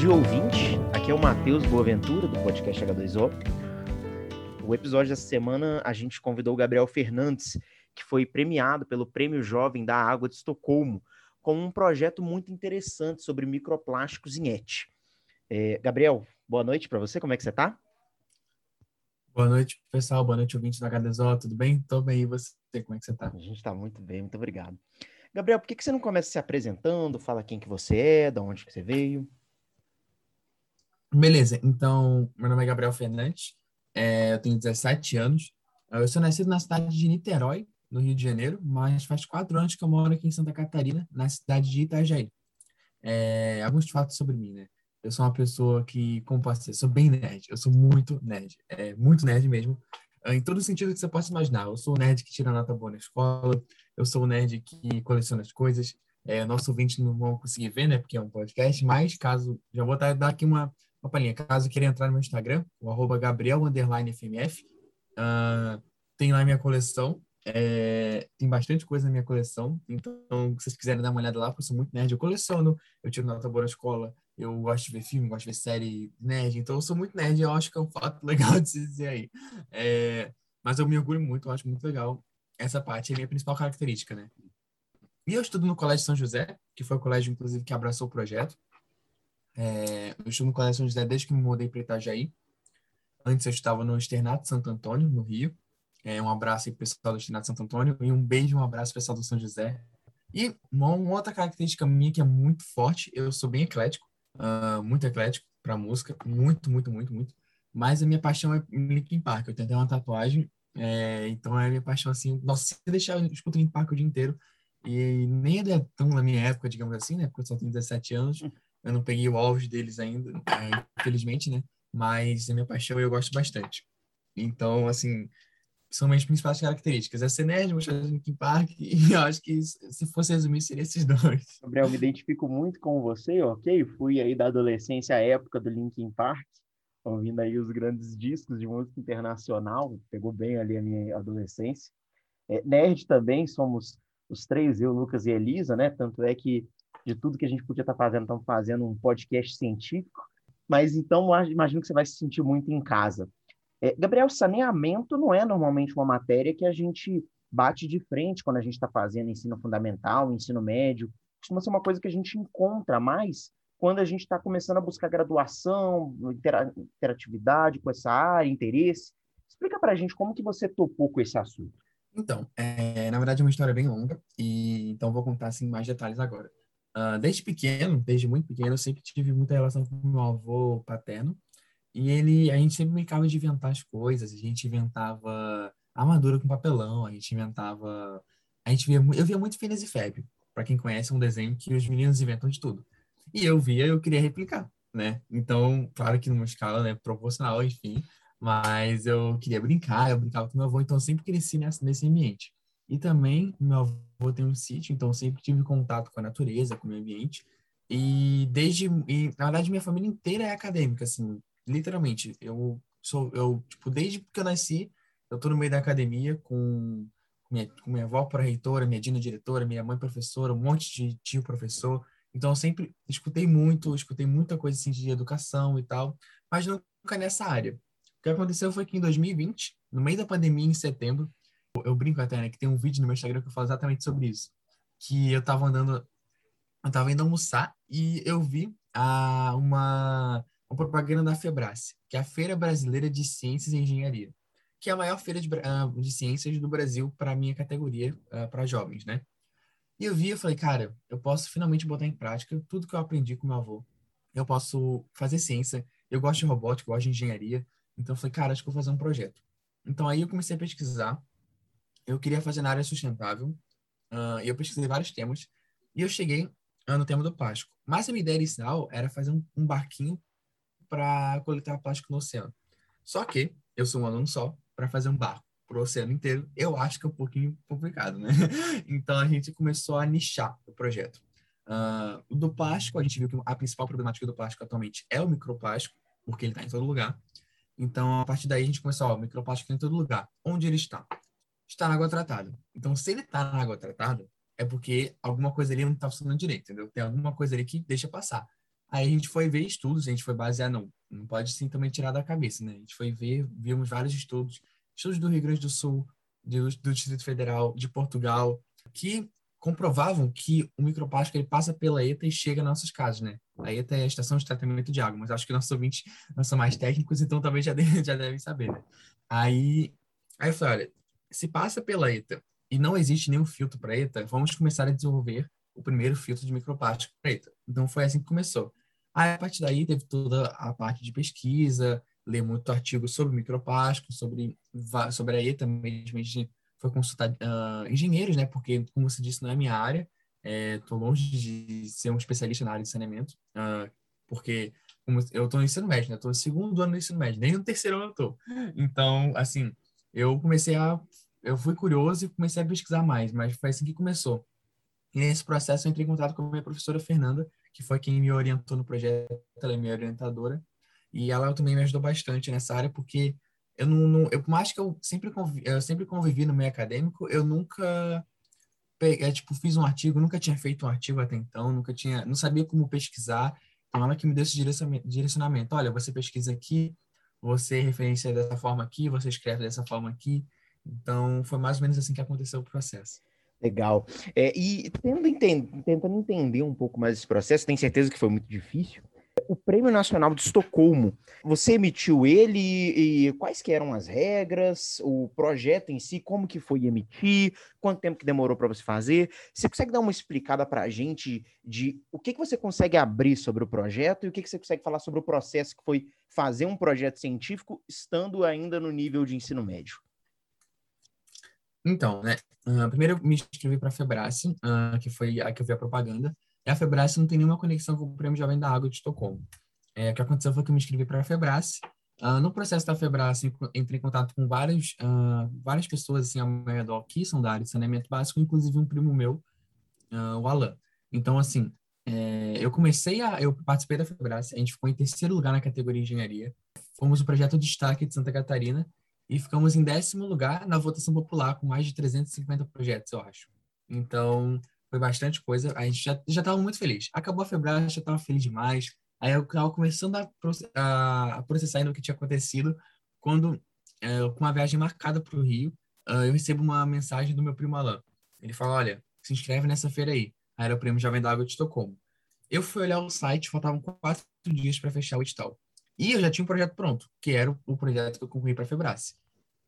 dia, ouvinte. Aqui é o Matheus Boaventura, do podcast H2O. O episódio dessa semana, a gente convidou o Gabriel Fernandes, que foi premiado pelo Prêmio Jovem da Água de Estocolmo, com um projeto muito interessante sobre microplásticos em ET. É, Gabriel, boa noite para você, como é que você está? Boa noite, pessoal. Boa noite, ouvintes da HDZO. Tudo bem? Tô bem. E você? Como é que você está? A gente está muito bem, muito obrigado. Gabriel, por que, que você não começa se apresentando? Fala quem que você é, de onde que você veio. Beleza. Então, meu nome é Gabriel Fernandes. É, eu tenho 17 anos. Eu sou nascido na cidade de Niterói, no Rio de Janeiro, mas faz quatro anos que eu moro aqui em Santa Catarina, na cidade de Itajaí. É, alguns fatos sobre mim, né? Eu sou uma pessoa que, como posso dizer, sou bem nerd. Eu sou muito nerd. É, muito nerd mesmo. Em todo sentido que você possa imaginar. Eu sou o nerd que tira nota boa na escola. Eu sou o nerd que coleciona as coisas. É, nosso ouvinte não vão conseguir ver, né? Porque é um podcast. Mas caso... Já vou dar aqui uma, uma palhinha. Caso queira entrar no meu Instagram, o arroba. Uh, tem lá minha coleção. É, tem bastante coisa na minha coleção, então se vocês quiserem dar uma olhada lá, porque eu sou muito nerd, eu coleciono, eu tiro nota boa na escola, eu gosto de ver filme, gosto de ver série nerd, então eu sou muito nerd, eu acho que é um fato legal de se dizer aí. É, mas eu me orgulho muito, eu acho muito legal essa parte, é a minha principal característica, né? E eu estudo no Colégio São José, que foi o colégio, inclusive, que abraçou o projeto. É, eu estudo no Colégio São José desde que me mudei para Itajaí. Antes eu estava no Externato Santo Antônio, no Rio. É, um abraço aí pessoal do Externato Santo Antônio e um beijo, um abraço pessoal do São José. E uma, uma outra característica minha que é muito forte, eu sou bem eclético uh, muito eclético para música, muito, muito, muito, muito. Mas a minha paixão é Linkin Park. Eu tentei uma tatuagem, é, então é a minha paixão assim. Nossa, se deixar eu escuto Linkin Park o dia inteiro. E nem é tão na minha época, digamos assim, né? Porque eu só tenho 17 anos. Eu não peguei o auge deles ainda, é, infelizmente, né? Mas a minha paixão eu gosto bastante. Então, assim, são minhas principais características. É ser nerd, gostar de Linkin Park, e eu acho que se fosse resumir, seria esses dois. Gabriel, me identifico muito com você, ok? Fui aí da adolescência à época do Linkin Park, ouvindo aí os grandes discos de música internacional, pegou bem ali a minha adolescência. É, nerd também, somos os três, eu, Lucas e Elisa, né? Tanto é que de tudo que a gente podia estar fazendo, estamos fazendo um podcast científico. Mas então, imagino que você vai se sentir muito em casa. É, Gabriel, saneamento não é normalmente uma matéria que a gente bate de frente quando a gente está fazendo ensino fundamental, ensino médio. Costuma ser uma coisa que a gente encontra mais quando a gente está começando a buscar graduação, interatividade com essa área, interesse. Explica para a gente como que você topou com esse assunto. Então, é, na verdade é uma história bem longa, e então vou contar assim mais detalhes agora. Uh, desde pequeno, desde muito pequeno, eu sempre tive muita relação com meu avô paterno, e ele, a gente sempre brincava de inventar as coisas, a gente inventava armadura com papelão, a gente inventava. A gente via, eu via muito Phineas e Ferb, para quem conhece, é um desenho que os meninos inventam de tudo. E eu via, eu queria replicar, né? Então, claro que numa escala né, proporcional, enfim, mas eu queria brincar, eu brincava com meu avô, então eu sempre cresci nessa, nesse ambiente. E também, meu avô tem um sítio, então sempre tive contato com a natureza, com o meio ambiente. E desde, e, na verdade, minha família inteira é acadêmica, assim, literalmente, eu sou, eu, tipo, desde que eu nasci, eu tô no meio da academia com minha, com minha avó reitora, minha Dina diretora, minha mãe professora, um monte de tio professor. Então, eu sempre escutei muito, escutei muita coisa assim de educação e tal, mas nunca nessa área. O que aconteceu foi que em 2020, no meio da pandemia, em setembro, eu brinco até, né, que tem um vídeo no meu Instagram que eu falo exatamente sobre isso. Que eu tava andando, eu tava indo almoçar e eu vi a, uma, uma propaganda da Febrace, que é a Feira Brasileira de Ciências e Engenharia, que é a maior feira de, uh, de ciências do Brasil para minha categoria, uh, para jovens, né? E eu vi, eu falei, cara, eu posso finalmente botar em prática tudo que eu aprendi com meu avô. Eu posso fazer ciência, eu gosto de robótica, eu gosto de engenharia. Então eu falei, cara, acho que vou fazer um projeto. Então aí eu comecei a pesquisar. Eu queria fazer na área sustentável. Uh, eu pesquisei vários temas. E eu cheguei uh, no tema do plástico. Mas a minha ideia inicial era fazer um, um barquinho para coletar plástico no oceano. Só que eu sou um aluno só para fazer um barco para o oceano inteiro, eu acho que é um pouquinho complicado, né? Então a gente começou a nichar o projeto. Uh, do plástico, a gente viu que a principal problemática do plástico atualmente é o microplástico, porque ele está em todo lugar. Então, a partir daí, a gente começou, ó, microplástico está em todo lugar. Onde ele está? Está na água tratada. Então, se ele está na água tratada, é porque alguma coisa ali não está funcionando direito, entendeu? Tem alguma coisa ali que deixa passar. Aí a gente foi ver estudos, a gente foi basear, não, não pode sim também tirar da cabeça, né? A gente foi ver, vimos vários estudos, estudos do Rio Grande do Sul, do, do Distrito Federal, de Portugal, que comprovavam que o microplástico ele passa pela ETA e chega nas nossas casas, né? A ETA é a Estação de Tratamento de Água, mas acho que nossos ouvintes não são mais técnicos, então talvez já, devem, já devem saber, né? Aí, aí eu falei, olha, se passa pela ETA e não existe nenhum filtro para ETA, vamos começar a desenvolver o primeiro filtro de microplástico para ETA. Então foi assim que começou. Aí, a partir daí, teve toda a parte de pesquisa, ler muito artigo sobre microplástico, sobre, sobre a ETA mesmo, a gente foi consultar uh, engenheiros, né? Porque, como você disse, não é minha área. Estou é, longe de ser um especialista na área de saneamento, uh, porque eu estou no ensino médio, né? Estou no segundo ano do ensino médio, nem no terceiro ano eu estou. Então, assim, eu comecei a... Eu fui curioso e comecei a pesquisar mais, mas foi assim que começou. E nesse processo eu entrei em contato com a minha professora Fernanda, que foi quem me orientou no projeto, ela é minha orientadora, e ela também me ajudou bastante nessa área, porque eu não, não eu, por mais que eu sempre, convivi, eu sempre convivi no meio acadêmico, eu nunca peguei, é, tipo, fiz um artigo, nunca tinha feito um artigo até então, nunca tinha, não sabia como pesquisar. Então, ela que me deu esse direcionamento. Olha, você pesquisa aqui, você referencia dessa forma aqui, você escreve dessa forma aqui. Então, foi mais ou menos assim que aconteceu o processo. Legal. É, e tentando, tentando entender um pouco mais esse processo, tenho certeza que foi muito difícil, o Prêmio Nacional de Estocolmo, você emitiu ele e quais que eram as regras, o projeto em si, como que foi emitir, quanto tempo que demorou para você fazer? Você consegue dar uma explicada para a gente de o que, que você consegue abrir sobre o projeto e o que, que você consegue falar sobre o processo que foi fazer um projeto científico estando ainda no nível de ensino médio? Então, né, uh, primeiro eu me inscrevi para a Febrace, uh, que foi a que eu vi a propaganda, a Febrace não tem nenhuma conexão com o Prêmio Jovem da Água de Estocolmo. É, o que aconteceu foi que eu me inscrevi para a Febrace. Uh, no processo da Febrace, entrei em contato com várias, uh, várias pessoas assim, ao meu redor que são da área de saneamento básico, inclusive um primo meu, uh, o Alan. Então, assim, é, eu comecei a... Eu participei da Febrace, a gente ficou em terceiro lugar na categoria engenharia. Fomos o projeto destaque de Santa Catarina e ficamos em décimo lugar na votação popular, com mais de 350 projetos, eu acho. Então, foi bastante coisa. A gente já já estava muito feliz. Acabou a febrada, já estava feliz demais. Aí eu estava começando a, a, processar ainda o que tinha acontecido quando, é, com uma viagem marcada para o Rio, uh, eu recebo uma mensagem do meu primo Alain. Ele fala, olha, se inscreve nessa feira aí. Aí era o prêmio Jovem da Água de Estocolmo. Eu fui olhar o site, faltavam quatro dias para fechar o edital. E eu já tinha um projeto pronto, que era o, projeto que eu concorri para a Febrace.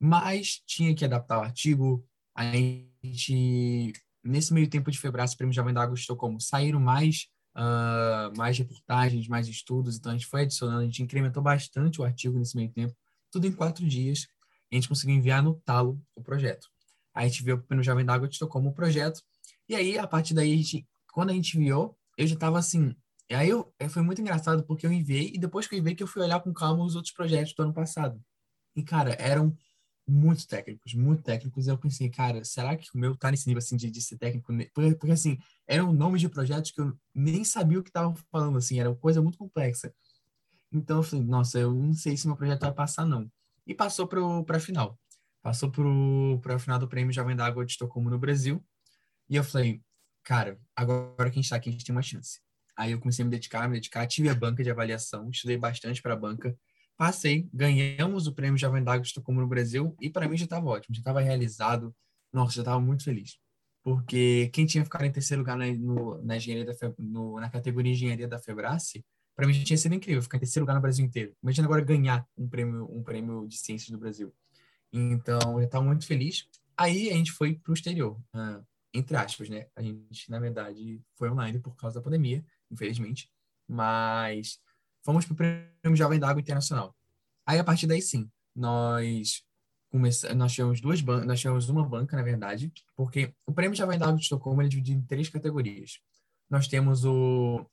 Mas tinha que adaptar o artigo, a gente nesse meio tempo de Febrace, Prêmio Jovem da Água Estocolmo, saíram mais, uh, mais reportagens, mais estudos, então a gente foi adicionando, a gente incrementou bastante o artigo nesse meio tempo, tudo em quatro dias, a gente conseguiu enviar no talo o projeto. Aí a gente viu o Prêmio Jovem da Água Estocolmo o projeto, e aí, a partir daí, a gente, quando a gente enviou, eu já estava assim, e aí eu, foi muito engraçado, porque eu enviei, e depois que eu enviei, que eu fui olhar com calma os outros projetos do ano passado. E, cara, eram muito técnicos, muito técnicos. Eu pensei, cara, será que o meu tá nesse nível assim de, de ser técnico? Porque, porque assim, eram nomes de projetos que eu nem sabia o que estavam falando, assim, era uma coisa muito complexa. Então eu falei, nossa, eu não sei se meu projeto vai passar, não. E passou para a final. Passou para a final do Prêmio Jovem da Água de Estocolmo no Brasil. E eu falei, cara, agora que a gente está aqui, a gente tem uma chance. Aí eu comecei a me dedicar, me dedicar, tive a banca de avaliação, estudei bastante para a banca Passei, ganhamos o prêmio Jovem d'Água de Estocolmo no Brasil e para mim já estava ótimo, já estava realizado. Nossa, já estava muito feliz. Porque quem tinha ficado em terceiro lugar na, no, na, engenharia da, no, na categoria Engenharia da Febrace, para mim já tinha sido incrível ficar em terceiro lugar no Brasil inteiro. Imagina agora ganhar um prêmio, um prêmio de ciências do Brasil. Então, eu estava muito feliz. Aí a gente foi para o exterior, uh, entre aspas, né? A gente, na verdade, foi online por causa da pandemia, infelizmente. Mas fomos para o Prêmio Jovem da Água Internacional. Aí, a partir daí, sim, nós começamos, nós tivemos duas bancas, nós tivemos uma banca, na verdade, porque o Prêmio Jovem da Água de Estocolmo ele é dividido em três categorias. Nós temos o,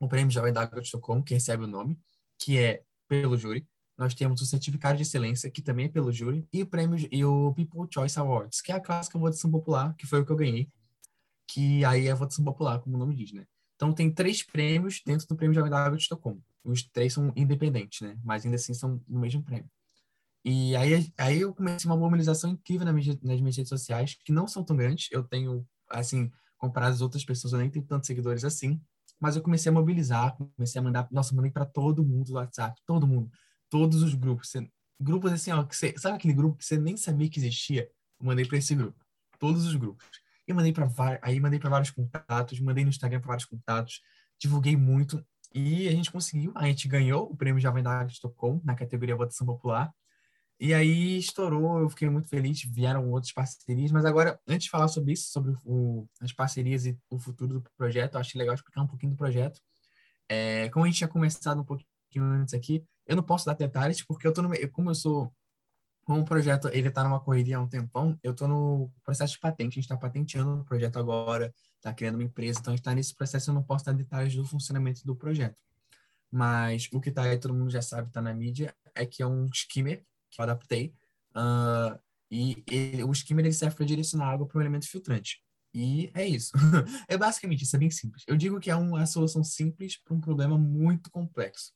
o Prêmio Jovem da Água de Estocolmo, que recebe o nome, que é pelo júri. Nós temos o Certificado de Excelência, que também é pelo júri, e o prêmio e o People Choice Awards, que é a clássica votação popular, que foi o que eu ganhei, que aí é a votação popular, como o nome diz, né? Então tem três prêmios dentro do Prêmio Jovem da Água de Estocolmo os três são independentes, né? Mas ainda assim são no mesmo prêmio. E aí, aí eu comecei uma mobilização incrível nas minhas, nas minhas redes sociais, que não são tão grandes. Eu tenho, assim, comparado às outras pessoas, eu nem tenho tantos seguidores assim. mas eu comecei a mobilizar, comecei a mandar, nossa, mandei para todo mundo do WhatsApp, todo mundo, todos os grupos, você, grupos assim, ó, que você, sabe aquele grupo que você nem sabia que existia? Eu mandei para esse grupo, todos os grupos. E mandei para aí mandei para vários contatos, mandei no Instagram para vários contatos, divulguei muito e a gente conseguiu, a gente ganhou o prêmio Jovem da Stockholm na categoria Votação Popular. E aí estourou, eu fiquei muito feliz, vieram outras parcerias, mas agora, antes de falar sobre isso, sobre o, as parcerias e o futuro do projeto, eu acho legal explicar um pouquinho do projeto. É, como a gente tinha começado um pouquinho antes aqui, eu não posso dar detalhes, porque eu tô no como eu sou, como o projeto ele está numa correria há um tempão, eu estou no processo de patente, a gente está patenteando o projeto agora, está criando uma empresa, então a gente está nesse processo, eu não posso dar detalhes do funcionamento do projeto. Mas o que está aí, todo mundo já sabe, está na mídia, é que é um skimmer que eu adaptei. Uh, e ele, o skimmer ele serve para direcionar água para um elemento filtrante. E é isso. é basicamente isso, é bem simples. Eu digo que é uma solução simples para um problema muito complexo.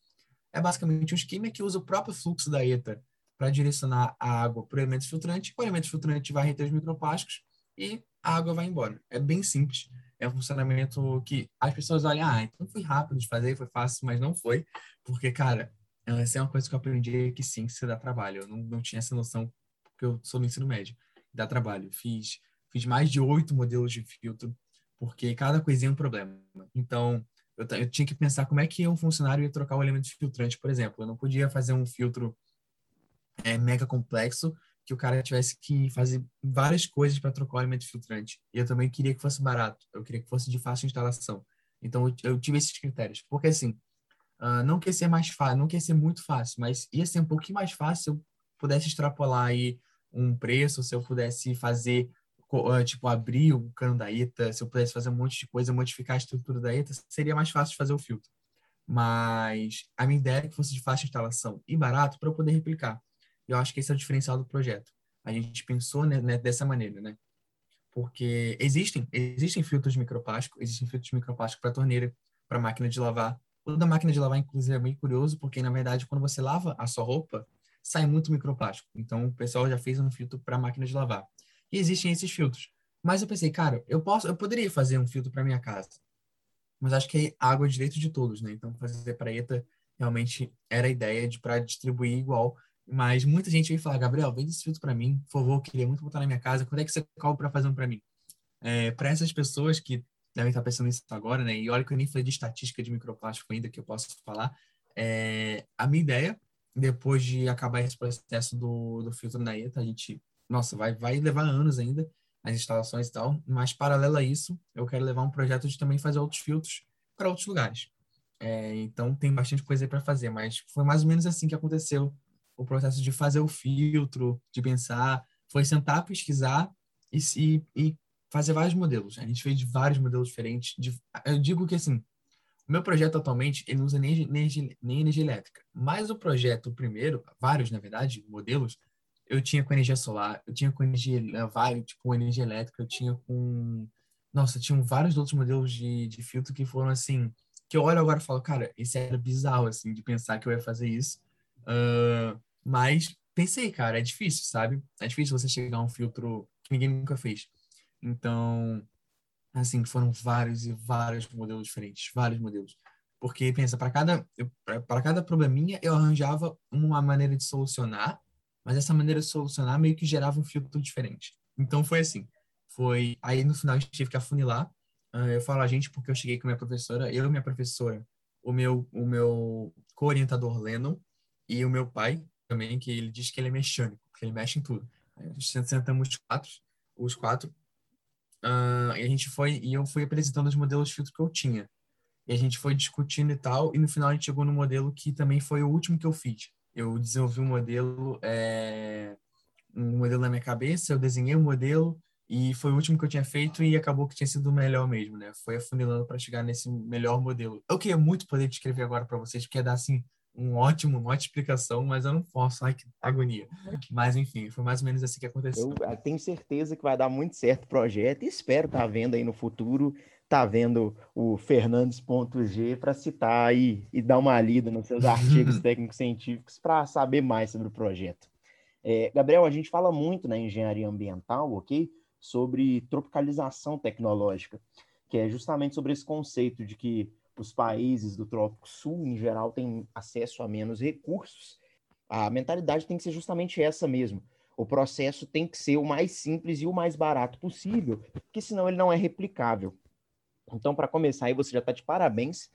É basicamente um skimmer que usa o próprio fluxo da ETA para direcionar a água para o elemento filtrante. O elemento filtrante vai reter os microplásticos e a água vai embora. É bem simples. É um funcionamento que as pessoas olham, ah, então foi rápido de fazer, foi fácil, mas não foi. Porque, cara, essa é uma coisa que eu aprendi que sim, que dá trabalho. Eu não, não tinha essa noção, porque eu sou no ensino médio. Dá trabalho. Fiz, fiz mais de oito modelos de filtro, porque cada coisinha é um problema. Então, eu, eu, tinha que pensar como é que um funcionário ia trocar o elemento filtrante, por exemplo. Eu não podia fazer um filtro é, mega complexo que o cara tivesse que fazer várias coisas para trocar o elemento filtrante. E eu também queria que fosse barato. Eu queria que fosse de fácil instalação. Então, eu, eu tive esses critérios. Porque, assim, Uh, não quer ser mais fácil, não quer ser muito fácil, mas ia ser um pouquinho mais fácil se eu pudesse extrapolar aí um preço, se eu pudesse fazer, uh, tipo, abrir o cano da ETA, se eu pudesse fazer um monte de coisa, modificar a estrutura da ETA, seria mais fácil de fazer o filtro. Mas a minha ideia é que fosse de fácil instalação e barato para eu poder replicar. Eu acho que esse é o diferencial do projeto. A gente pensou né, né, dessa maneira, né? Porque existem, existem filtros microplástico, existem filtros microplástico para torneira, para máquina de lavar, o da máquina de lavar, inclusive, é bem curioso, porque, na verdade, quando você lava a sua roupa, sai muito microplástico. Então, o pessoal já fez um filtro para máquina de lavar. E existem esses filtros. Mas eu pensei, cara, eu posso, eu poderia fazer um filtro para minha casa. Mas acho que água é direito de todos, né? Então, fazer para ETA realmente era a ideia de para distribuir igual. Mas muita gente veio falar, Gabriel, vende esse filtro para mim, por favor, queria muito botar na minha casa. Quando é que você cobra para fazer um para mim? É, para essas pessoas que devem estar pensando nisso agora, né? E olha que eu nem falei de estatística de microplástico ainda, que eu posso falar. É, a minha ideia, depois de acabar esse processo do, do filtro na ETA, a gente, nossa, vai, vai levar anos ainda as instalações e tal, mas paralelo a isso, eu quero levar um projeto de também fazer outros filtros para outros lugares. É, então tem bastante coisa aí para fazer, mas foi mais ou menos assim que aconteceu o processo de fazer o filtro, de pensar, foi sentar, pesquisar e, e, e fazer vários modelos. A gente fez vários modelos diferentes. De, eu digo que, assim, o meu projeto atualmente, ele não usa nem energia, nem energia elétrica. Mas o projeto, primeiro, vários, na verdade, modelos, eu tinha com energia solar, eu tinha com energia, vários, tipo, energia elétrica, eu tinha com... Nossa, tinham vários outros modelos de, de filtro que foram, assim, que eu olho agora e falo, cara, isso era bizarro, assim, de pensar que eu ia fazer isso. Uh, mas pensei, cara, é difícil, sabe? É difícil você chegar a um filtro que ninguém nunca fez. Então, assim, foram vários e vários modelos diferentes, vários modelos. Porque, pensa, para cada, para cada probleminha eu arranjava uma maneira de solucionar, mas essa maneira de solucionar meio que gerava um filtro diferente. Então, foi assim. Foi, aí no final a gente teve que afunilar. Uh, eu falo a gente porque eu cheguei com minha professora, eu e minha professora, o meu, o meu co-orientador Lennon e o meu pai também, que ele diz que ele é mecânico, que ele mexe em tudo. Aí, sentamos os quatro, os quatro Uh, e a gente foi, e eu fui apresentando os modelos de filtro que eu tinha. E a gente foi discutindo e tal, e no final a gente chegou no modelo que também foi o último que eu fiz. Eu desenvolvi um modelo, é, um modelo na minha cabeça, eu desenhei o um modelo, e foi o último que eu tinha feito e acabou que tinha sido o melhor mesmo, né? Foi afunilando para chegar nesse melhor modelo. Eu queria muito poder descrever agora para vocês, porque ia dar assim um ótimo, uma ótima explicação, mas eu não posso. Ai, que agonia. Mas, enfim, foi mais ou menos assim que aconteceu. Eu tenho certeza que vai dar muito certo o projeto e espero estar tá vendo aí no futuro, tá vendo o Fernandes.g para citar aí e dar uma lida nos seus artigos técnicos científicos para saber mais sobre o projeto. É, Gabriel, a gente fala muito na engenharia ambiental, ok? Sobre tropicalização tecnológica, que é justamente sobre esse conceito de que os países do Trópico Sul, em geral, têm acesso a menos recursos, a mentalidade tem que ser justamente essa mesmo. O processo tem que ser o mais simples e o mais barato possível, porque senão ele não é replicável. Então, para começar, aí você já está de parabéns.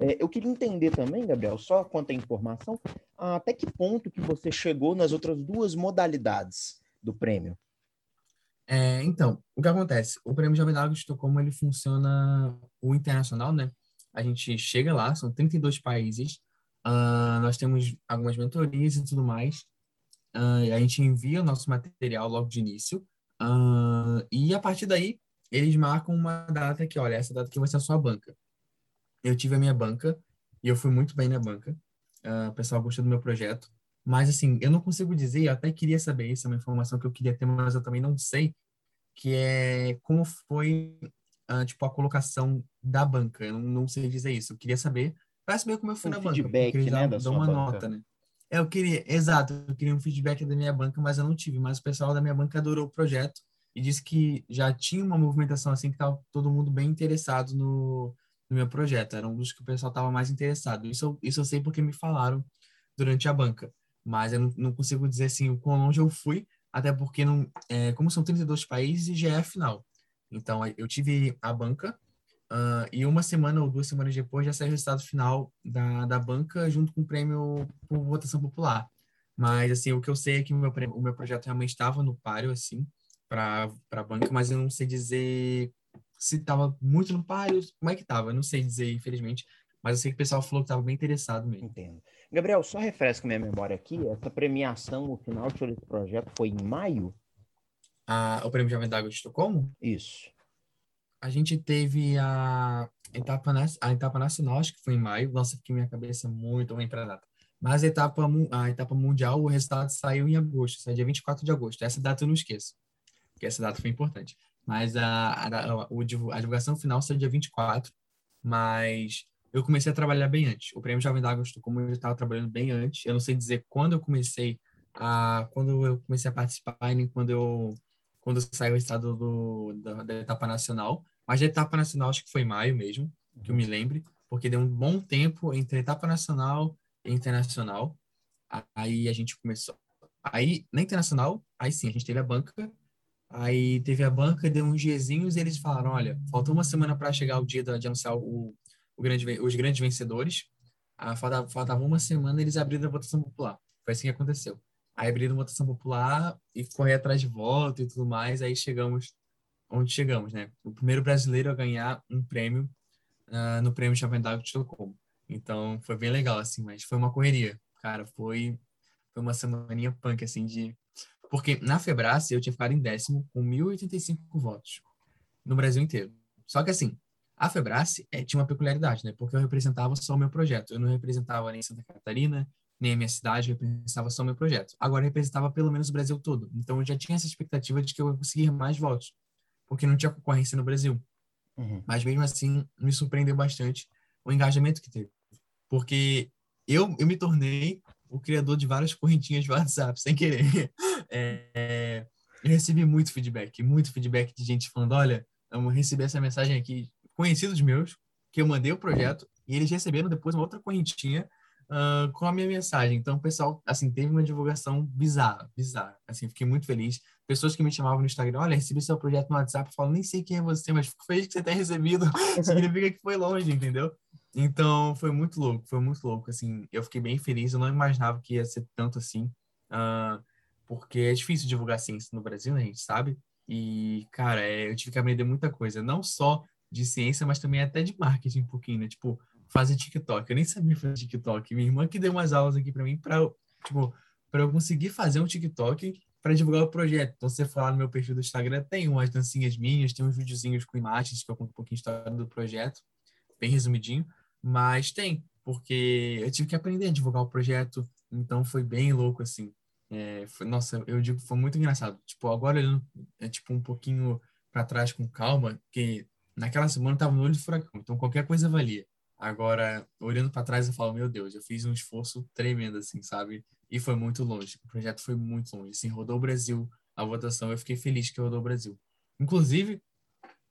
É, eu queria entender também, Gabriel, só quanto à informação, até que ponto que você chegou nas outras duas modalidades do prêmio? É, então, o que acontece? O Prêmio Jovem da de Estocolmo, ele funciona o internacional, né? A gente chega lá, são 32 países, uh, nós temos algumas mentorias e tudo mais, uh, a gente envia o nosso material logo de início, uh, e a partir daí, eles marcam uma data que, olha, essa data aqui vai ser a sua banca. Eu tive a minha banca, e eu fui muito bem na banca, o pessoal gostou do meu projeto, mas, assim, eu não consigo dizer, eu até queria saber, isso é uma informação que eu queria ter, mas eu também não sei, que é como foi, uh, tipo, a colocação da banca. Eu não, não, sei dizer isso. Eu queria saber, para saber como eu fui um na feedback, banca. Feedback, né, da uma banca. nota, né? É, eu queria, exato, eu queria um feedback da minha banca, mas eu não tive. Mas o pessoal da minha banca adorou o projeto e disse que já tinha uma movimentação assim, que estava todo mundo bem interessado no, no meu projeto. Era um dos que o pessoal estava mais interessado. Isso, isso eu sei porque me falaram durante a banca mas eu não, não, consigo dizer assim o quão longe eu fui, até porque, não, é, como são 32 países, já é a final. Então, eu tive a banca, uh, e uma semana ou duas semanas depois já saiu o resultado final da, da banca, junto com o prêmio por votação popular. Mas, assim, o que eu sei é que o meu, o meu projeto realmente estava no páreo, assim, para a banca, mas eu não sei dizer se estava muito no páreo, como é que estava, eu não sei dizer, infelizmente, mas eu sei que o pessoal falou que estava bem interessado mesmo. Entendo. Gabriel, só refresca minha memória aqui, essa premiação, o final desse projeto foi em maio? Ah, o Prêmio Jovem d'Água de Estocolmo? Isso. A gente teve a etapa, a etapa nacional, acho que foi em maio. Nossa, fiquei minha cabeça muito ruim para data. Mas a etapa, a etapa mundial, o resultado saiu em agosto, saiu dia 24 de agosto. Essa data eu não esqueço, porque essa data foi importante. Mas a, a, a, divulgação final saiu dia 24, mas eu comecei a trabalhar bem antes. O Prêmio Jovem da Agosto, como eu estava trabalhando bem antes, eu não sei dizer quando eu comecei a quando eu comecei a participar nem quando eu quando saiu o estado do, da, da, etapa nacional, mas a etapa nacional acho que foi em maio mesmo, que eu me lembre, porque deu um bom tempo entre etapa nacional e internacional. Aí a gente começou. Aí na internacional, aí sim, a gente teve a banca. Aí teve a banca, deu uns diazinhos e eles falaram: olha, falta uma semana para chegar o dia de anunciar o, grande, os grandes vencedores. Ah, faltava, faltava uma semana eles abriram a votação popular. Foi assim que aconteceu. Aí abriram a votação popular e correr atrás de voto e tudo mais. Aí chegamos onde chegamos, né? O primeiro brasileiro a ganhar um prêmio uh, no prêmio Jovem d'Água de Estocolmo. Então foi bem legal, assim, mas foi uma correria. Cara, foi, foi uma semaninha punk, assim, de. Porque na Febrace eu tinha ficado em décimo com 1.085 votos no Brasil inteiro. Só que assim, a Febrace é, tinha uma peculiaridade, né? Porque eu representava só o meu projeto. Eu não representava nem Santa Catarina, nem a minha cidade, representava só o meu projeto. Agora representava pelo menos o Brasil todo. Então eu já tinha essa expectativa de que eu ia conseguir mais votos, porque não tinha concorrência no Brasil. Uhum. Mas mesmo assim, me surpreendeu bastante o engajamento que teve. Porque eu, eu me tornei o criador de várias correntinhas de WhatsApp, sem querer. É, eu recebi muito feedback, muito feedback de gente falando: olha, eu recebi essa mensagem aqui conhecidos meus que eu mandei o projeto e eles receberam depois uma outra correntinha uh, com a minha mensagem. Então, o pessoal, assim, teve uma divulgação bizarra, bizarra. Assim, fiquei muito feliz. Pessoas que me chamavam no Instagram, olha, recebi seu projeto no WhatsApp, eu falo, nem sei quem é você, mas fico feliz que você tenha recebido. Significa que foi longe, entendeu? Então, foi muito louco, foi muito louco, assim, eu fiquei bem feliz, eu não imaginava que ia ser tanto assim, uh, porque é difícil divulgar ciência no Brasil, né, a gente sabe, e, cara, é, eu tive que aprender muita coisa, não só de ciência, mas também até de marketing um pouquinho, né? Tipo, fazer TikTok. Eu nem sabia fazer TikTok. Minha irmã que deu umas aulas aqui para mim para tipo, para eu conseguir fazer um TikTok para divulgar o projeto. Então, você falar no meu perfil do Instagram, tem umas dancinhas minhas, tem uns videozinhos com imagens que eu conto um pouquinho a história do projeto, bem resumidinho, mas tem, porque eu tive que aprender a divulgar o projeto, então foi bem louco, assim. É, foi, nossa, eu digo foi muito engraçado. Tipo, agora olhando é, tipo, um pouquinho para trás com calma, que naquela semana eu tava no olho do furacão, então qualquer coisa valia. Agora, olhando para trás, eu falo, meu Deus, eu fiz um esforço tremendo, assim, sabe? E foi muito longe. O projeto foi muito longe. Assim, rodou o Brasil, a votação, eu fiquei feliz que rodou o Brasil. Inclusive,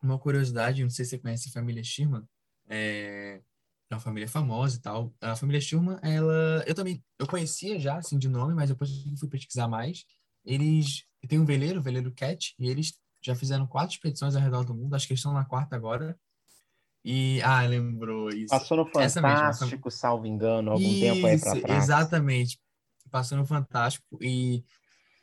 uma curiosidade, não sei se você conhece a família Schirman, é... é uma família famosa e tal. A família Schurman, ela, eu também, eu conhecia já, assim, de nome, mas depois que fui pesquisar mais, eles têm um veleiro, o veleiro Cat, e eles já fizeram quatro expedições ao redor do mundo, acho que eles estão na quarta agora. E, ah, lembrou isso. Passou no Fantástico, salvo engano, algum isso, tempo aí pra trás. Exatamente. Passou no Fantástico e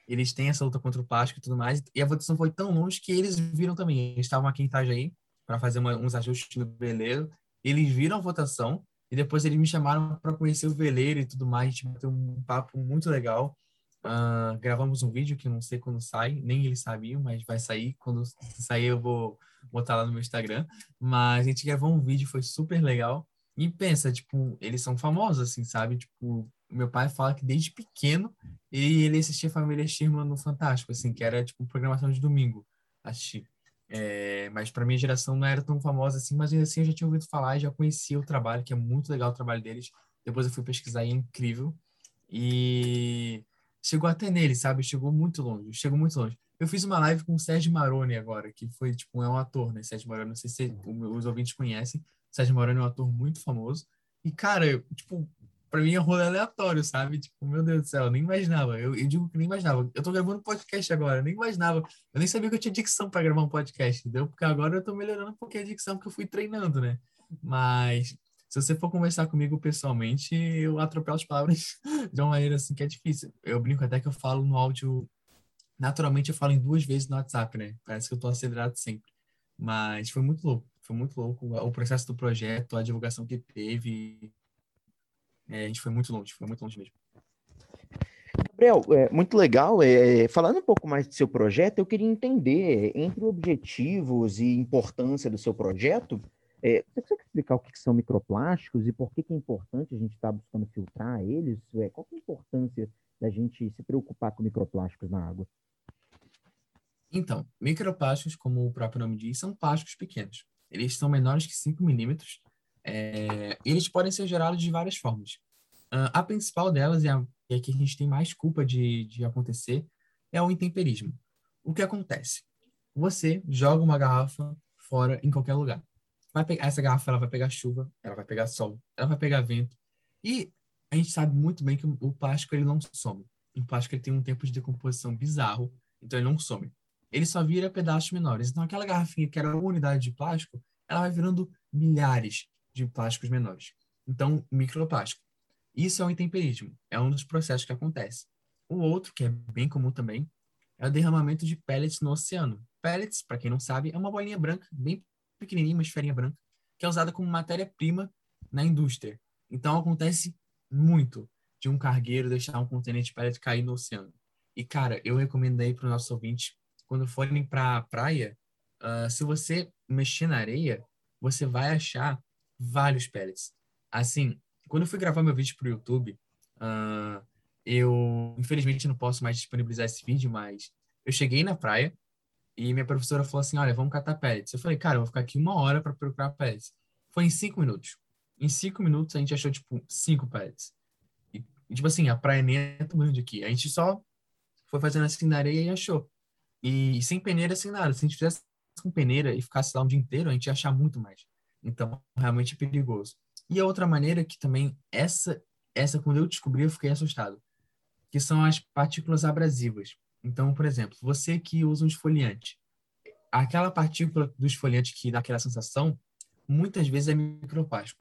eles têm essa luta contra o plástico e tudo mais. E a votação foi tão longe que eles viram também. Eles estavam aqui em Itajaí para fazer uma, uns ajustes no veleiro. Eles viram a votação e depois eles me chamaram para conhecer o veleiro e tudo mais. A gente bateu um papo muito legal. Uh, gravamos um vídeo que não sei quando sai, nem eles sabiam, mas vai sair. Quando sair, eu vou botar lá no meu Instagram. Mas a gente gravou um vídeo, foi super legal. E pensa, tipo, eles são famosos, assim, sabe? Tipo, meu pai fala que desde pequeno ele, assistia Família Sherman no Fantástico, assim, que era, tipo, programação de domingo. Assistir. É, mas para minha geração não era tão famosa assim, mas assim eu já tinha ouvido falar, já conhecia o trabalho, que é muito legal o trabalho deles. Depois eu fui pesquisar e é incrível. E chegou até nele, sabe? Chegou muito longe, chegou muito longe. Eu fiz uma live com o Sérgio Maroni agora, que foi, tipo, é um ator, né? Sérgio Maroni, não sei se os ouvintes conhecem. Sérgio Maroni é um ator muito famoso. E, cara, eu, tipo, pra mim é um rolê aleatório, sabe? Tipo, meu Deus do céu, eu nem imaginava. Eu, eu digo que nem imaginava. Eu tô gravando podcast agora, eu nem imaginava. Eu nem sabia que eu tinha dicção para gravar um podcast, entendeu? Porque agora eu tô melhorando um pouquinho a dicção que eu fui treinando, né? Mas se você for conversar comigo pessoalmente, eu atropelo as palavras de uma maneira assim que é difícil. Eu brinco até que eu falo no áudio. Naturalmente eu falo em duas vezes no WhatsApp, né? Parece que eu tô acelerado sempre. Mas foi muito louco. Foi muito louco o processo do projeto, a divulgação que teve, é, a gente foi muito longe, foi muito longe mesmo. Gabriel, é, muito legal. É, falando um pouco mais do seu projeto, eu queria entender, entre objetivos e importância do seu projeto, é, você consegue explicar o que são microplásticos e por que, que é importante a gente estar tá buscando filtrar eles? É, qual é a importância da gente se preocupar com microplásticos na água? Então, microplásticos, como o próprio nome diz, são plásticos pequenos. Eles são menores que 5 milímetros é, eles podem ser gerados de várias formas. Uh, a principal delas, e a, e a que a gente tem mais culpa de, de acontecer, é o intemperismo. O que acontece? Você joga uma garrafa fora em qualquer lugar. Vai pegar, essa garrafa ela vai pegar chuva, ela vai pegar sol, ela vai pegar vento. E a gente sabe muito bem que o plástico ele não some. O plástico ele tem um tempo de decomposição bizarro, então ele não some. Ele só vira pedaços menores. Então aquela garrafinha que era uma unidade de plástico, ela vai virando milhares, de plásticos menores. Então, microplástico. Isso é o intemperismo, é um dos processos que acontece. O outro, que é bem comum também, é o derramamento de pellets no oceano. Pellets, para quem não sabe, é uma bolinha branca, bem pequenininha, uma esferinha branca, que é usada como matéria-prima na indústria. Então, acontece muito de um cargueiro deixar um contenente de pellet cair no oceano. E, cara, eu recomendo aí para os nossos ouvintes, quando forem para a praia, uh, se você mexer na areia, você vai achar vários pellets. Assim, quando eu fui gravar meu vídeo para o YouTube, uh, eu infelizmente não posso mais disponibilizar esse vídeo, mas eu cheguei na praia e minha professora falou assim: Olha, vamos catar pellets. Eu falei, cara, eu vou ficar aqui uma hora para procurar pellets. Foi em cinco minutos. Em cinco minutos a gente achou, tipo, cinco pellets. E, tipo assim, a praia nem é tão grande aqui. A gente só foi fazendo assim na areia e achou. E, sem peneira, sem nada. Se a gente fizesse com peneira e ficasse lá um dia inteiro, a gente ia achar muito mais. Então, realmente é perigoso. E a outra maneira que também, essa, essa quando eu descobri, eu fiquei assustado, que são as partículas abrasivas. Então, por exemplo, você que usa um esfoliante, aquela partícula do esfoliante que dá aquela sensação, muitas vezes é microplástico.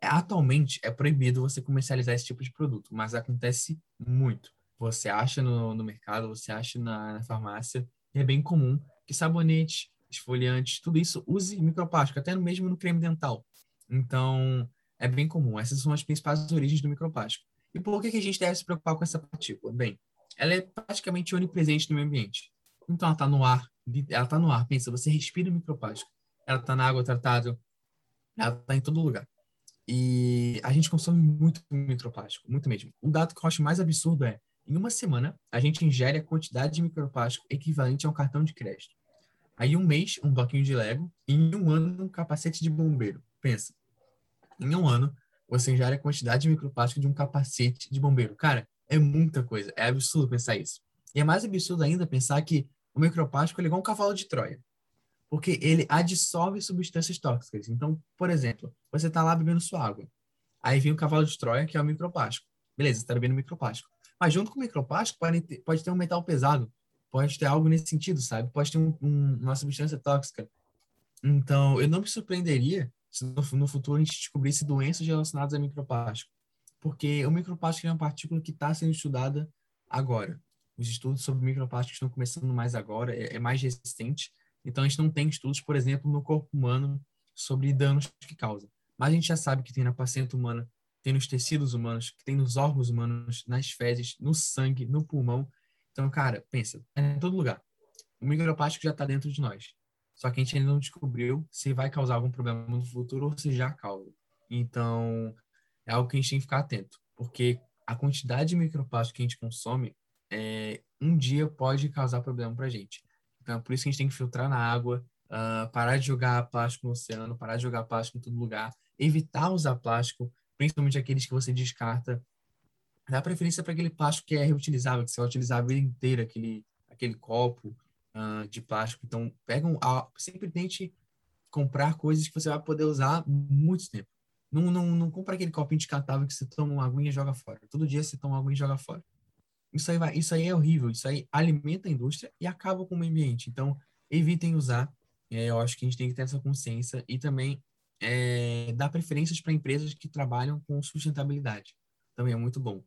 Atualmente é proibido você comercializar esse tipo de produto, mas acontece muito. Você acha no, no mercado, você acha na, na farmácia, e é bem comum que sabonete, esfoliantes, tudo isso use microplástico, até mesmo no creme dental. Então, é bem comum. Essas são as principais origens do microplástico. E por que, que a gente deve se preocupar com essa partícula? Bem, ela é praticamente onipresente no meio ambiente. Então, ela está no ar. Ela está no ar. Pensa, você respira microplástico. Ela está na água tratada. Ela está em todo lugar. E a gente consome muito microplástico, muito mesmo. Um dado que eu acho mais absurdo é, em uma semana, a gente ingere a quantidade de microplástico equivalente a um cartão de crédito. Aí um mês, um bloquinho de Lego. E em um ano, um capacete de bombeiro. Pensa. Em um ano, você ingere a quantidade de microplástico de um capacete de bombeiro. Cara, é muita coisa. É absurdo pensar isso. E é mais absurdo ainda pensar que o microplástico é igual um cavalo de Troia. porque ele adsorve substâncias tóxicas. Então, por exemplo, você está lá bebendo sua água. Aí vem o cavalo de Troia, que é o microplástico. Beleza, você está bebendo microplástico. Mas junto com o microplástico pode ter, pode ter um metal pesado, pode ter algo nesse sentido, sabe? Pode ter um, um, uma substância tóxica. Então, eu não me surpreenderia se no, no futuro a gente descobrisse doenças relacionadas a microplástico. Porque o microplástico é uma partícula que está sendo estudada agora. Os estudos sobre microplástico estão começando mais agora, é, é mais resistente. Então, a gente não tem estudos, por exemplo, no corpo humano sobre danos que causa. Mas a gente já sabe que tem na paciente humana, tem nos tecidos humanos, que tem nos órgãos humanos, nas fezes, no sangue, no pulmão. Então, cara, pensa, é em todo lugar. O microplástico já está dentro de nós. Só que a gente ainda não descobriu se vai causar algum problema no futuro ou se já causa. Então, é algo que a gente tem que ficar atento, porque a quantidade de microplástico que a gente consome é, um dia pode causar problema para a gente. Então, é por isso que a gente tem que filtrar na água, uh, parar de jogar plástico no oceano, parar de jogar plástico em todo lugar, evitar usar plástico, principalmente aqueles que você descarta. Dá preferência para aquele plástico que é reutilizável, que você vai utilizar a vida inteira, aquele, aquele copo uh, de plástico. Então, pegam, sempre tente comprar coisas que você vai poder usar muito tempo. Não, não, não compra aquele copinho descartável que você toma uma aguinha e joga fora. Todo dia você toma uma aguinha e joga fora. Isso aí, vai, isso aí é horrível. Isso aí alimenta a indústria e acaba com o meio ambiente. Então, evitem usar. É, eu acho que a gente tem que ter essa consciência e também é, dar preferências para empresas que trabalham com sustentabilidade. Também é muito bom.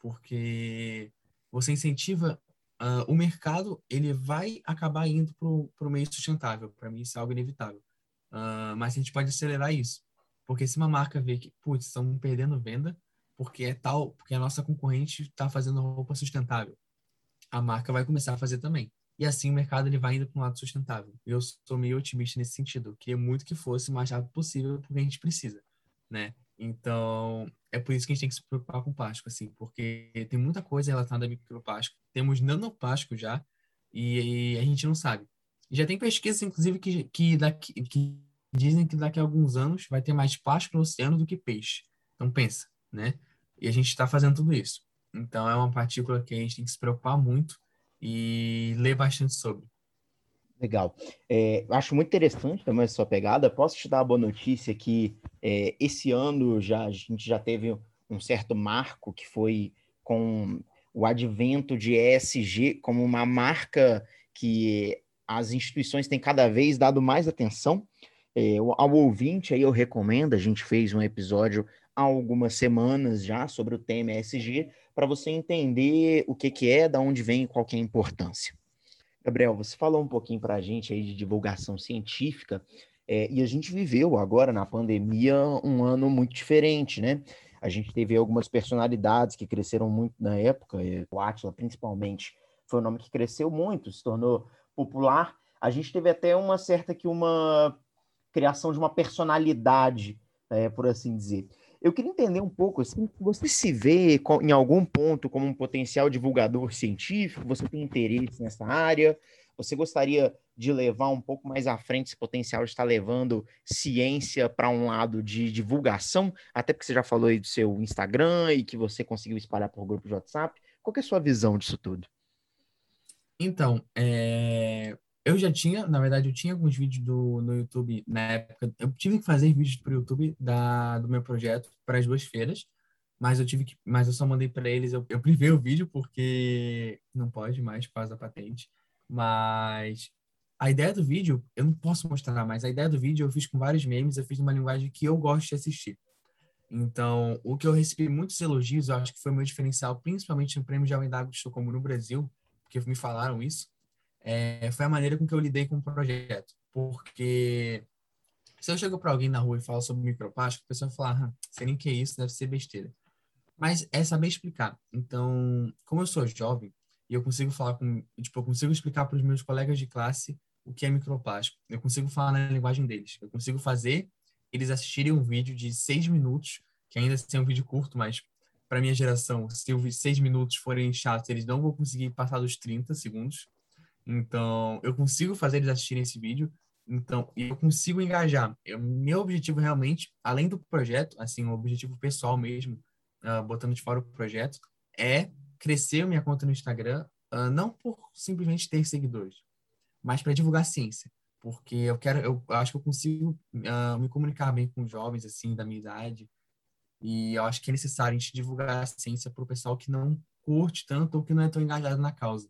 Porque você incentiva uh, o mercado, ele vai acabar indo para o meio sustentável. Para mim, isso é algo inevitável. Uh, mas a gente pode acelerar isso. Porque se uma marca vê que, putz, estão perdendo venda, porque é tal, porque a nossa concorrente está fazendo roupa sustentável, a marca vai começar a fazer também. E assim o mercado ele vai indo para um lado sustentável. Eu sou meio otimista nesse sentido. Queria muito que fosse o mais rápido possível, porque a gente precisa, né? Então, é por isso que a gente tem que se preocupar com plástico, assim, porque tem muita coisa relacionada a microplástico. Temos nanoplástico já, e, e a gente não sabe. Já tem pesquisas, inclusive, que, que, daqui, que dizem que daqui a alguns anos vai ter mais plástico no oceano do que peixe. Então pensa, né? E a gente está fazendo tudo isso. Então é uma partícula que a gente tem que se preocupar muito e ler bastante sobre. Legal. É, acho muito interessante também a sua pegada. Posso te dar uma boa notícia que é, esse ano já a gente já teve um certo marco que foi com o advento de ESG como uma marca que as instituições têm cada vez dado mais atenção. É, ao ouvinte, aí eu recomendo, a gente fez um episódio há algumas semanas já sobre o tema para você entender o que, que é, da onde vem e qual é a importância. Gabriel, você falou um pouquinho para a gente aí de divulgação científica, é, e a gente viveu agora na pandemia um ano muito diferente, né? A gente teve algumas personalidades que cresceram muito na época, o Atila principalmente foi um nome que cresceu muito, se tornou popular. A gente teve até uma certa que uma criação de uma personalidade, é, por assim dizer. Eu queria entender um pouco, assim, você se vê em algum ponto como um potencial divulgador científico? Você tem interesse nessa área? Você gostaria de levar um pouco mais à frente esse potencial de estar levando ciência para um lado de divulgação? Até porque você já falou aí do seu Instagram e que você conseguiu espalhar por grupo de WhatsApp. Qual é a sua visão disso tudo? Então, é eu já tinha, na verdade, eu tinha alguns vídeos do, no YouTube na época. Eu tive que fazer vídeos para o YouTube da, do meu projeto para as duas feiras, mas eu tive que, mas eu só mandei para eles. Eu, eu privei o vídeo porque não pode mais causa da patente. Mas a ideia do vídeo, eu não posso mostrar, mas a ideia do vídeo eu fiz com vários memes, eu fiz numa linguagem que eu gosto de assistir. Então, o que eu recebi muitos elogios, eu acho que foi meu diferencial, principalmente no Prêmio Jovem d'Água de Estocolmo no Brasil, porque me falaram isso é, foi a maneira com que eu lidei com o projeto. Porque se eu chego para alguém na rua e falo sobre microplástico, a pessoa vai falar, ah, sei nem que é isso, deve ser besteira. Mas é saber explicar. Então, como eu sou jovem, e eu consigo falar com, tipo, eu consigo explicar para os meus colegas de classe o que é microplástico. Eu consigo falar na linguagem deles. Eu consigo fazer eles assistirem um vídeo de seis minutos, que ainda assim é um vídeo curto, mas para minha geração, se os seis minutos forem chatos, eles não vão conseguir passar dos 30 segundos. Então, eu consigo fazer eles assistirem esse vídeo. Então, eu consigo engajar. Eu, meu objetivo realmente, além do projeto, assim, o objetivo pessoal mesmo, uh, botando de fora o projeto, é crescer minha conta no Instagram, uh, não por simplesmente ter seguidores, mas para divulgar ciência. porque eu quero, eu acho que eu consigo uh, me comunicar bem com jovens assim da minha idade e eu acho que é necessário a gente divulgar a ciência para o pessoal que não curte tanto ou que não é tão engajado na causa.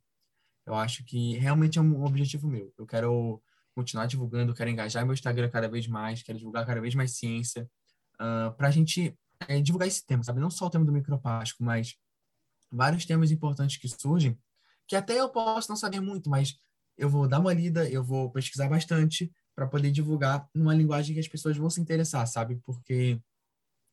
Eu acho que realmente é um objetivo meu. Eu quero continuar divulgando, quero engajar meu Instagram cada vez mais, quero divulgar cada vez mais ciência, uh, ah, para a gente é, divulgar esse tema, sabe? Não só o tema do microplástico, mas vários temas importantes que surgem, que até eu posso não saber muito, mas eu vou dar uma lida, eu vou pesquisar bastante para poder divulgar numa linguagem que as pessoas vão se interessar, sabe? Porque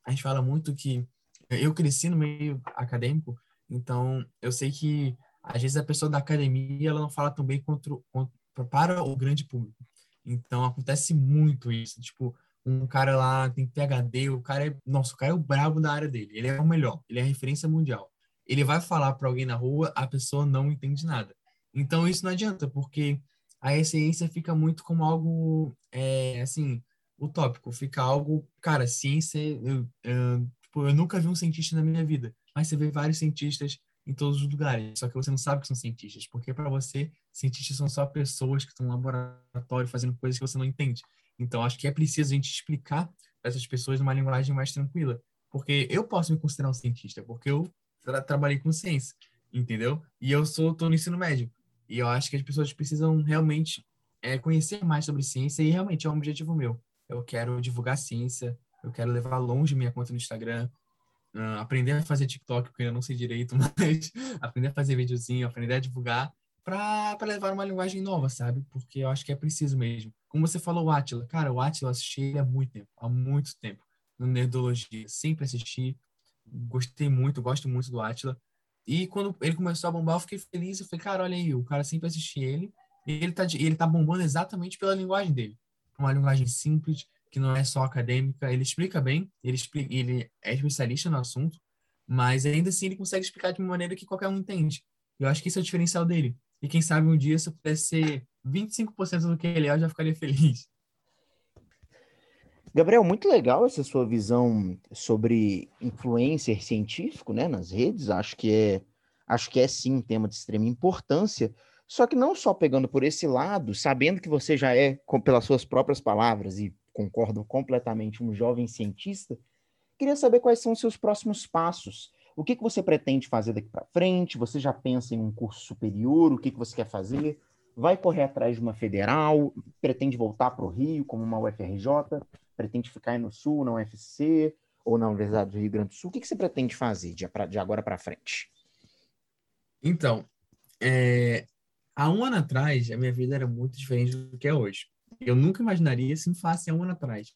a gente fala muito que eu cresci no meio acadêmico, então eu sei que às vezes a pessoa da academia ela não fala tão bem contra, contra, para o grande público. Então acontece muito isso, tipo, um cara lá tem PhD, o cara é, nossa, o cara é o brabo da área dele, ele é o melhor, ele é referência mundial. Ele vai falar para alguém na rua, a pessoa não entende nada. Então isso não adianta, porque a essência fica muito como algo, é, assim, utópico, fica algo, cara, ciência, eu, eu, tipo, eu nunca vi um cientista na minha vida, mas você vê vários cientistas em todos os lugares, só que você não sabe que são cientistas, porque para você, cientistas são só pessoas que estão no laboratório fazendo coisas que você não entende. Então, acho que é preciso a gente explicar para essas pessoas numa linguagem mais tranquila, porque eu posso me considerar um cientista, porque eu tra trabalhei com ciência, entendeu? E eu sou tô no ensino médio, e eu acho que as pessoas precisam realmente é, conhecer mais sobre ciência, e realmente é um objetivo meu. Eu quero divulgar ciência, eu quero levar longe minha conta no Instagram, uh, aprender a fazer TikTok, porque eu não sei direito, mas aprender a fazer videozinho, aprender a divulgar para levar uma linguagem nova, sabe? Porque eu acho que é preciso mesmo. Como você falou, o Atila. Cara, o Atila eu assisti ele há muito tempo, há muito tempo, no Nerdologia. Sempre assisti, gostei muito, gosto muito do Atila. E quando ele começou a bombar, eu fiquei feliz. Eu falei, cara, olha aí, o cara sempre assisti ele. E ele tá, ele tá bombando exatamente pela linguagem dele. Uma linguagem simples, que não é só acadêmica, ele explica bem, ele, explica, ele é especialista no assunto, mas ainda assim ele consegue explicar de uma maneira que qualquer um entende. Eu acho que isso é o diferencial dele. E quem sabe um dia, se eu pudesse ser 25% do que ele é, eu já ficaria feliz. Gabriel, muito legal essa sua visão sobre influencer científico, né, nas redes. Acho que é, acho que é sim um tema de extrema importância. Só que não só pegando por esse lado, sabendo que você já é, pelas suas próprias palavras e concordo completamente, um jovem cientista, queria saber quais são os seus próximos passos. O que, que você pretende fazer daqui para frente? Você já pensa em um curso superior? O que, que você quer fazer? Vai correr atrás de uma federal? Pretende voltar para o Rio, como uma UFRJ? Pretende ficar aí no Sul, na UFC? Ou na Universidade do Rio Grande do Sul? O que, que você pretende fazer de, agora para frente? Então, é, há um ano atrás, a minha vida era muito diferente do que é hoje. Eu nunca imaginaria se me falasse há um ano atrás.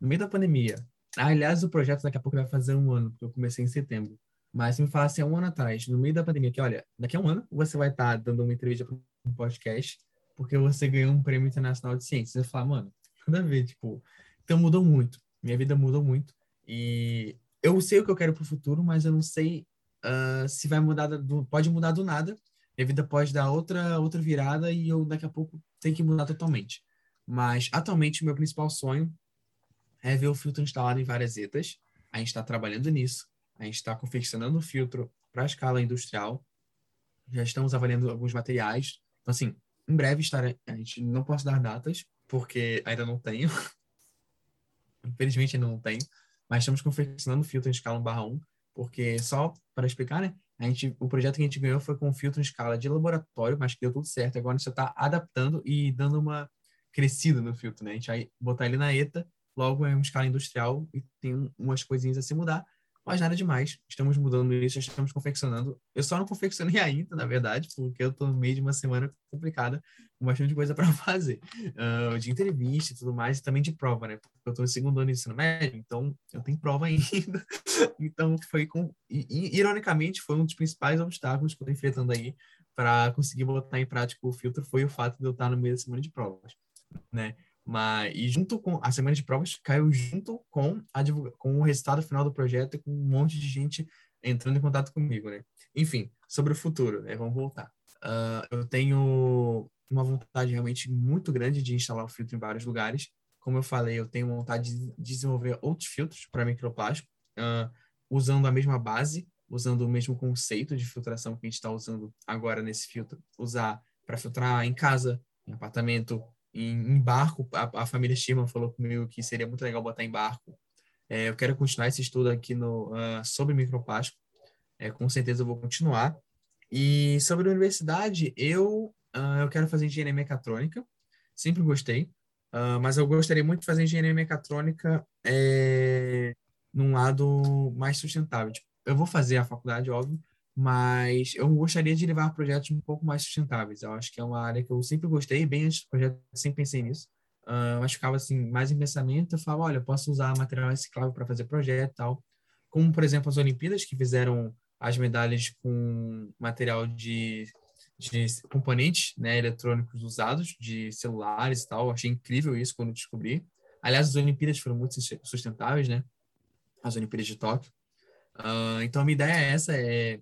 No meio da pandemia. Ah, aliás, o projeto daqui a pouco vai fazer um ano, porque eu comecei em setembro. Mas se me falasse há um ano atrás, no meio da pandemia, que olha, daqui a um ano você vai estar dando uma entrevista para um podcast, porque você ganhou um prêmio internacional de ciências. Eu falar, mano, nada a ver, tipo. Então mudou muito. Minha vida mudou muito. E eu sei o que eu quero para o futuro, mas eu não sei uh, se vai mudar, do, pode mudar do nada minha vida pode dar outra, outra virada e eu daqui a pouco tenho que mudar totalmente. Mas atualmente meu principal sonho é ver o filtro instalado em várias etas. A gente está trabalhando nisso. A gente está confeccionando o filtro para a escala industrial. Já estamos avaliando alguns materiais. Então, assim, em breve estará. A gente não posso dar datas, porque ainda não tenho. Infelizmente ainda não tenho. Mas estamos confeccionando o filtro em escala 1/1, porque só para explicar, né? A gente, o projeto que a gente ganhou foi com filtro em escala de laboratório, mas que deu tudo certo. Agora a gente está adaptando e dando uma crescida no filtro, né? A gente vai botar ele na ETA, logo é uma escala industrial e tem umas coisinhas a se mudar, mas nada demais. Estamos mudando isso, estamos confeccionando. Eu só não confeccionei ainda, na verdade, porque eu estou no meio de uma semana complicada, com bastante coisa para fazer. Uh, de entrevista e tudo mais, e também de prova, né? Porque eu estou no segundo ano de ensino médio, então eu tenho prova ainda. então foi com. E, ironicamente, foi um dos principais obstáculos que eu estou enfrentando aí para conseguir botar em prática o filtro foi o fato de eu estar no meio da semana de provas, né? Mas, e junto com a semana de provas, caiu junto com, a, com o resultado final do projeto e com um monte de gente entrando em contato comigo, né? Enfim, sobre o futuro, né? Vamos voltar. Uh, eu tenho uma vontade realmente muito grande de instalar o filtro em vários lugares. Como eu falei, eu tenho vontade de desenvolver outros filtros para microplástico, uh, usando a mesma base, usando o mesmo conceito de filtração que a gente está usando agora nesse filtro. Usar para filtrar em casa, em apartamento, em, barco. A, a, família Sherman falou comigo que seria muito legal botar em barco. É, eu quero continuar esse estudo aqui no, uh, sobre microplástico. É, com certeza eu vou continuar. E sobre a universidade, eu, uh, eu quero fazer engenharia mecatrônica. Sempre gostei. Uh, mas eu gostaria muito de fazer engenharia mecatrônica é, num lado mais sustentável. Tipo, eu vou fazer a faculdade, óbvio, mas eu gostaria de levar projetos um pouco mais sustentáveis. Eu acho que é uma área que eu sempre gostei, bem antes do projeto, sempre pensei nisso. Uh, mas ficava assim, mais em pensamento, eu falava, olha, eu posso usar material reciclável para fazer projeto e tal. Como, por exemplo, as Olimpíadas, que fizeram as medalhas com material de, de componentes né, eletrônicos usados, de celulares e tal. Eu achei incrível isso quando descobri. Aliás, as Olimpíadas foram muito sustentáveis, né? As Olimpíadas de Tóquio. Uh, então, a minha ideia é essa, é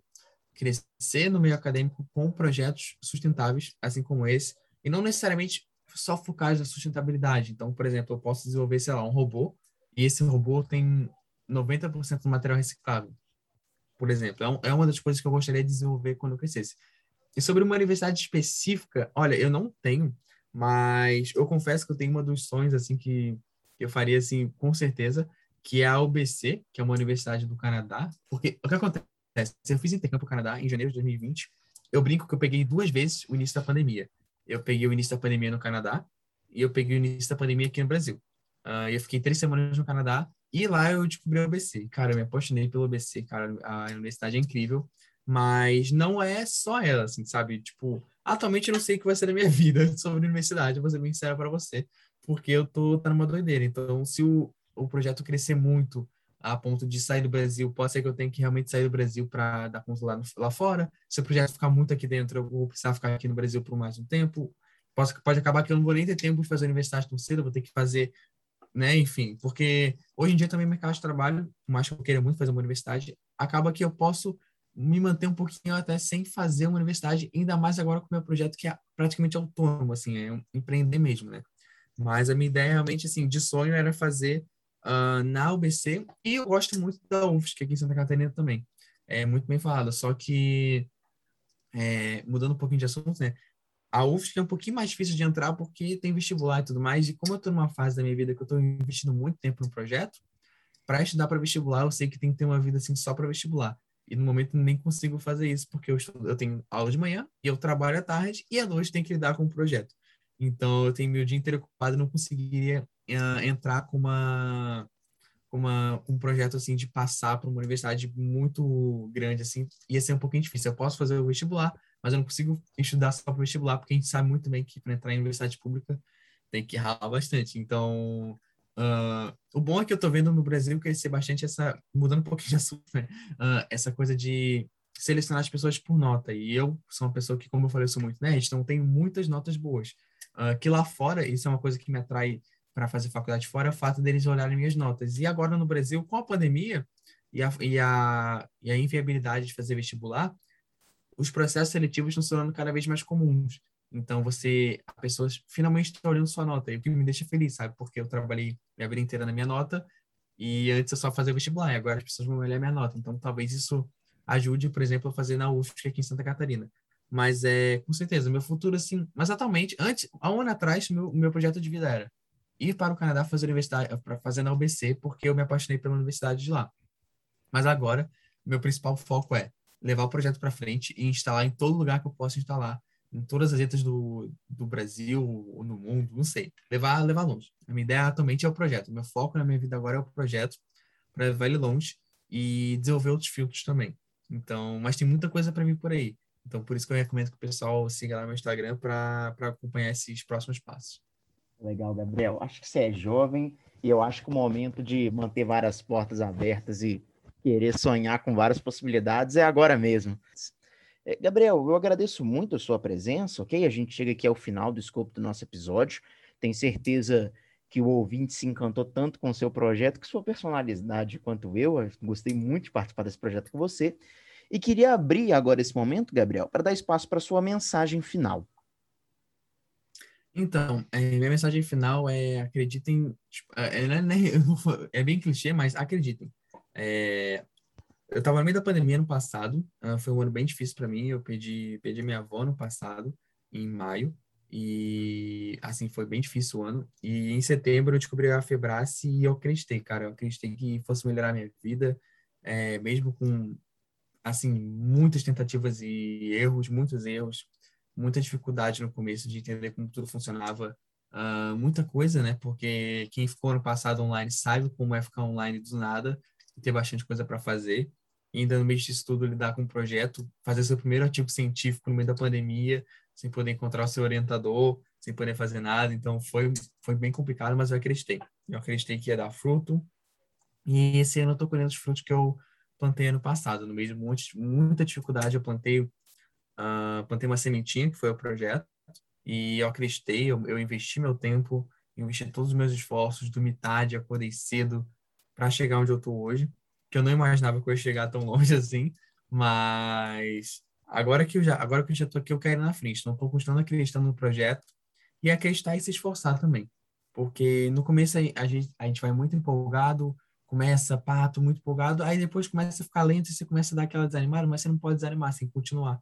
crescer no meio acadêmico com projetos sustentáveis, assim como esse, e não necessariamente só focar na sustentabilidade. Então, por exemplo, eu posso desenvolver, sei lá, um robô, e esse robô tem 90% do material reciclável, por exemplo. É, é uma das coisas que eu gostaria de desenvolver quando eu crescesse. E sobre uma universidade específica, olha, eu não tenho, mas eu confesso que eu tenho uma dos sonhos, assim, que eu faria, assim, com certeza, que é a UBC, que é uma universidade do Canadá, porque o que acontece? Eu fiz intercâmbio no Canadá em janeiro de 2020. Eu brinco que eu peguei duas vezes o início da pandemia. Eu peguei o início da pandemia no Canadá e eu peguei o início da pandemia aqui no Brasil. Uh, eu fiquei três semanas no Canadá e lá eu descobri o ABC. Cara, eu me apaixonei pelo ABC, cara. A universidade é incrível, mas não é só ela, assim, sabe? Tipo, atualmente eu não sei o que vai ser da minha vida sobre universidade, vou ser bem sincero para você, porque eu tô tá numa doideira. Então, se o, o projeto crescer muito a ponto de sair do Brasil, pode ser que eu tenha que realmente sair do Brasil para dar conta lá, fora. Se o projeto ficar muito aqui dentro, eu vou precisar ficar aqui no Brasil por mais um tempo. Pode, pode acabar que eu não vou nem ter tempo de fazer a universidade tão cedo, vou ter que fazer, né, enfim, porque hoje em dia também o mercado de trabalho, mais que eu queira muito fazer uma universidade, acaba que eu posso me manter um pouquinho até sem fazer uma universidade, ainda mais agora com o meu projeto que é praticamente autônomo, assim, é um empreender mesmo, né? Mas a minha ideia realmente, assim, de sonho era fazer uh, na UBC e eu gosto muito da UFSC aqui em Santa Catarina também. É muito bem falada, só que é, mudando um pouquinho de assunto, né? A UFSC é um pouquinho mais difícil de entrar porque tem vestibular e tudo mais, e como eu estou numa fase da minha vida que eu estou investindo muito tempo no projeto, para estudar para vestibular, eu sei que tem que ter uma vida assim só para vestibular. E no momento nem consigo fazer isso, porque eu, estudo, eu tenho aula de manhã, e eu trabalho à tarde, e à noite tenho que lidar com o projeto. Então, eu tenho meu dia inteiro ocupado não conseguiria uh, entrar com uma, com um projeto assim de passar para uma universidade muito grande assim ia ser um pouquinho difícil. Eu posso fazer o vestibular mas eu não consigo estudar só para vestibular porque a gente sabe muito bem que para entrar em universidade pública tem que ralar bastante. Então uh, o bom é que eu estou vendo no Brasil crescer bastante essa mudando um pouquinho de assunto né? Uh, essa coisa de selecionar as pessoas por nota. E eu sou uma pessoa que como eu falei eu sou muito nerd então tenho muitas notas boas. Uh, que lá fora isso é uma coisa que me atrai para fazer faculdade fora é o fato deles olharem minhas notas. E agora no Brasil, com a pandemia e a, e a, e a inviabilidade de fazer vestibular, os processos seletivos estão se tornando cada vez mais comuns. Então, você, as pessoas finalmente estão olhando sua nota, e o que me deixa feliz, sabe? Porque eu trabalhei minha vida inteira na minha nota, e antes eu só fazia vestibular, e agora as pessoas vão olhar minha nota. Então, talvez isso ajude, por exemplo, a fazer na UFSC aqui em Santa Catarina. Mas, é, com certeza, meu futuro, assim... Mas, atualmente, antes, há um ano atrás, meu, meu projeto de vida era ir para o Canadá fazer universidade, para fazer na UBC, porque eu me apaixonei pela universidade de lá. Mas agora, meu principal foco é levar o projeto para frente e instalar em todo lugar que eu possa instalar, em todas as letras do, do Brasil ou no mundo, não sei. Levar, levar longe. A minha ideia atualmente é o projeto. O meu foco na minha vida agora é o projeto para levar ele longe e desenvolver outros filtros também. Então, mas tem muita coisa para vir por aí. Então, por isso que eu recomendo que o pessoal siga lá no meu Instagram para acompanhar esses próximos passos. Legal, Gabriel. Acho que você é jovem e eu acho que o momento de manter várias portas abertas e querer sonhar com várias possibilidades é agora mesmo. É, Gabriel, eu agradeço muito a sua presença, ok? A gente chega aqui ao final do escopo do nosso episódio. Tenho certeza que o ouvinte se encantou tanto com o seu projeto, que sua personalidade quanto eu. eu gostei muito de participar desse projeto com você. E queria abrir agora esse momento, Gabriel, para dar espaço para sua mensagem final. Então, é, minha mensagem final é acreditem, tipo, é, é, né, é, bem clichê, mas acreditem. É, eu estava no meio da pandemia no passado, uh, foi um ano bem difícil para mim, eu perdi, perdi minha avó no passado, em maio, E, assim, foi bem difícil o ano. E em setembro eu descobri a Febrace e eu acreditei, cara. Eu acreditei que fosse melhorar a minha vida, é, mesmo com, assim, muitas tentativas e erros, muitos erros, muita dificuldade no começo de entender como tudo funcionava. Uh, muita coisa, né? Porque quem ficou ano passado online sabe como é ficar online do nada e ter bastante coisa para fazer. E ainda no meio disso tudo lidar com um projeto, fazer seu primeiro artigo científico no meio da pandemia, sem poder encontrar o seu orientador, sem poder fazer nada. Então foi, foi bem complicado, mas eu acreditei. Eu acreditei que ia dar fruto. E esse ano eu tô colhendo os frutos que eu plantei ano passado. No meio de muita dificuldade, eu plantei, uh, plantei uma sementinha, que foi o projeto. E eu acreditei, eu, eu investi meu tempo, investi todos os meus esforços, dormi tarde, acordei cedo para chegar onde eu tô hoje. Que eu não imaginava que eu ia chegar tão longe assim, mas Agora que eu já, agora que eu já tô aqui, eu quero ir na frente. Então, estou continuando acreditando no projeto e acreditar e se esforçar também. Porque no começo a gente, a gente vai muito empolgado, começa, pá, tô muito empolgado, aí depois começa a ficar lento e você começa a dar aquela desanimada, mas você não pode desanimar, você tem que continuar.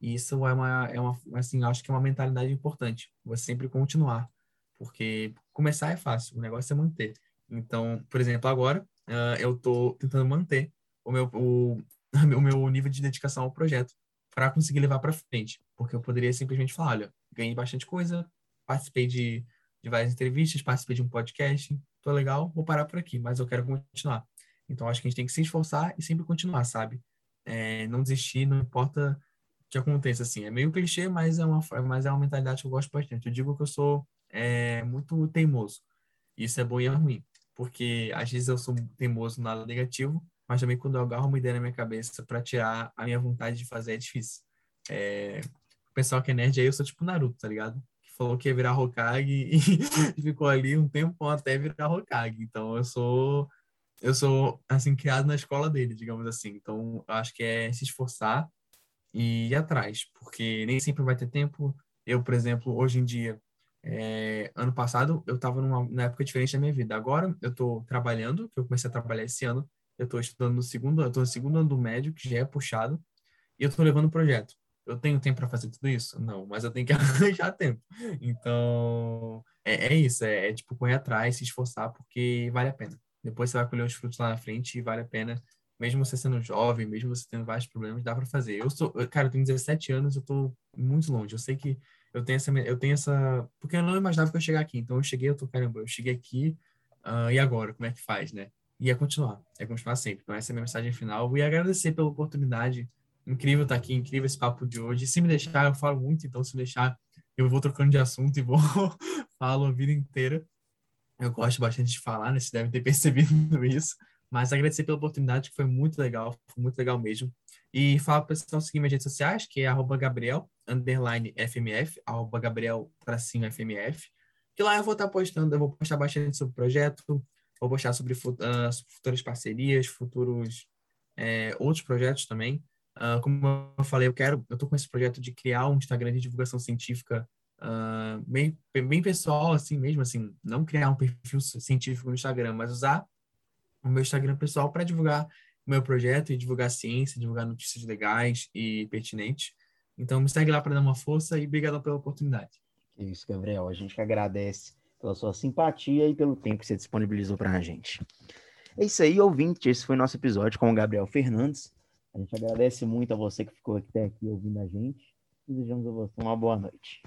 E isso é uma, é uma, assim, acho que é uma mentalidade importante, você sempre continuar. Porque começar é fácil, o negócio é manter. Então, por exemplo, agora uh, eu tô tentando manter o meu, o, o meu nível de dedicação ao projeto para conseguir levar para frente. Porque eu poderia simplesmente falar: olha, ganhei bastante coisa, participei de, de várias entrevistas, participei de um podcast, tô legal, vou parar por aqui, mas eu quero continuar. Então, acho que a gente tem que se esforçar e sempre continuar, sabe? É, não desistir, não importa que aconteça, assim. É meio clichê, mas é uma, mas é uma mentalidade que eu gosto bastante. Eu digo que eu sou é, muito teimoso. Isso é bom e é ruim, porque às vezes eu sou teimoso no lado negativo, mas também quando eu agarro uma ideia na minha cabeça para tirar a minha vontade de fazer é difícil. É, o pessoal que é nerd aí, eu sou tipo Naruto, tá ligado? Que falou que ia virar Hokage e ficou ali um tempo até virar Hokage. Então eu sou eu sou assim criado na escola dele, digamos assim. Então acho que é se esforçar e ir atrás, porque nem sempre vai ter tempo. Eu, por exemplo, hoje em dia, é, ano passado eu estava numa, época diferente da minha vida. Agora eu estou trabalhando, que eu comecei a trabalhar esse ano, eu estou estudando no segundo, eu tô no segundo ano do médio, que já é puxado, e eu estou levando o projeto. Eu tenho tempo para fazer tudo isso? Não, mas eu tenho que arranjar tempo. Então, é, é isso, é, é, tipo correr atrás, se esforçar, porque vale a pena. Depois você vai colher os frutos lá na frente e vale a pena. Mesmo você sendo jovem, mesmo você tendo vários problemas, dá para fazer. Eu sou, cara, eu tenho 17 anos, eu estou muito longe. Eu sei que eu tenho essa, eu tenho essa, porque eu não imaginava que eu ia chegar aqui. Então eu cheguei, eu tô, caramba, eu cheguei aqui, uh, e agora, como é que faz, né? e é continuar, é continuar sempre. Então, essa é a minha mensagem final. E agradecer pela oportunidade. Incrível estar aqui, incrível esse papo de hoje. Se me deixar, eu falo muito, então se me deixar, eu vou trocando de assunto e vou falo a vida inteira. Eu gosto bastante de falar, né? Você deve ter percebido isso. Mas agradecer pela oportunidade, que foi muito legal, foi muito legal mesmo. E fala para o pessoal seguir minhas redes sociais, que é Gabriel, underline FMF, arroba Gabriel, tracinho FMF. Que lá eu vou estar postando, eu vou postar bastante sobre o projeto, Vou postar sobre uh, futuras parcerias, futuros é, outros projetos também. Uh, como eu falei, eu quero, eu tô com esse projeto de criar um Instagram de divulgação científica uh, bem, bem pessoal, assim mesmo, assim, não criar um perfil científico no Instagram, mas usar o meu Instagram pessoal para divulgar o meu projeto e divulgar ciência, divulgar notícias legais e pertinentes. Então, me segue lá para dar uma força e obrigado pela oportunidade. Isso, Gabriel. A gente que agradece pela sua simpatia e pelo tempo que você disponibilizou para a gente. É isso aí, ouvinte. Esse foi nosso episódio com o Gabriel Fernandes. A gente agradece muito a você que ficou até aqui ouvindo a gente. Desejamos a você uma boa noite.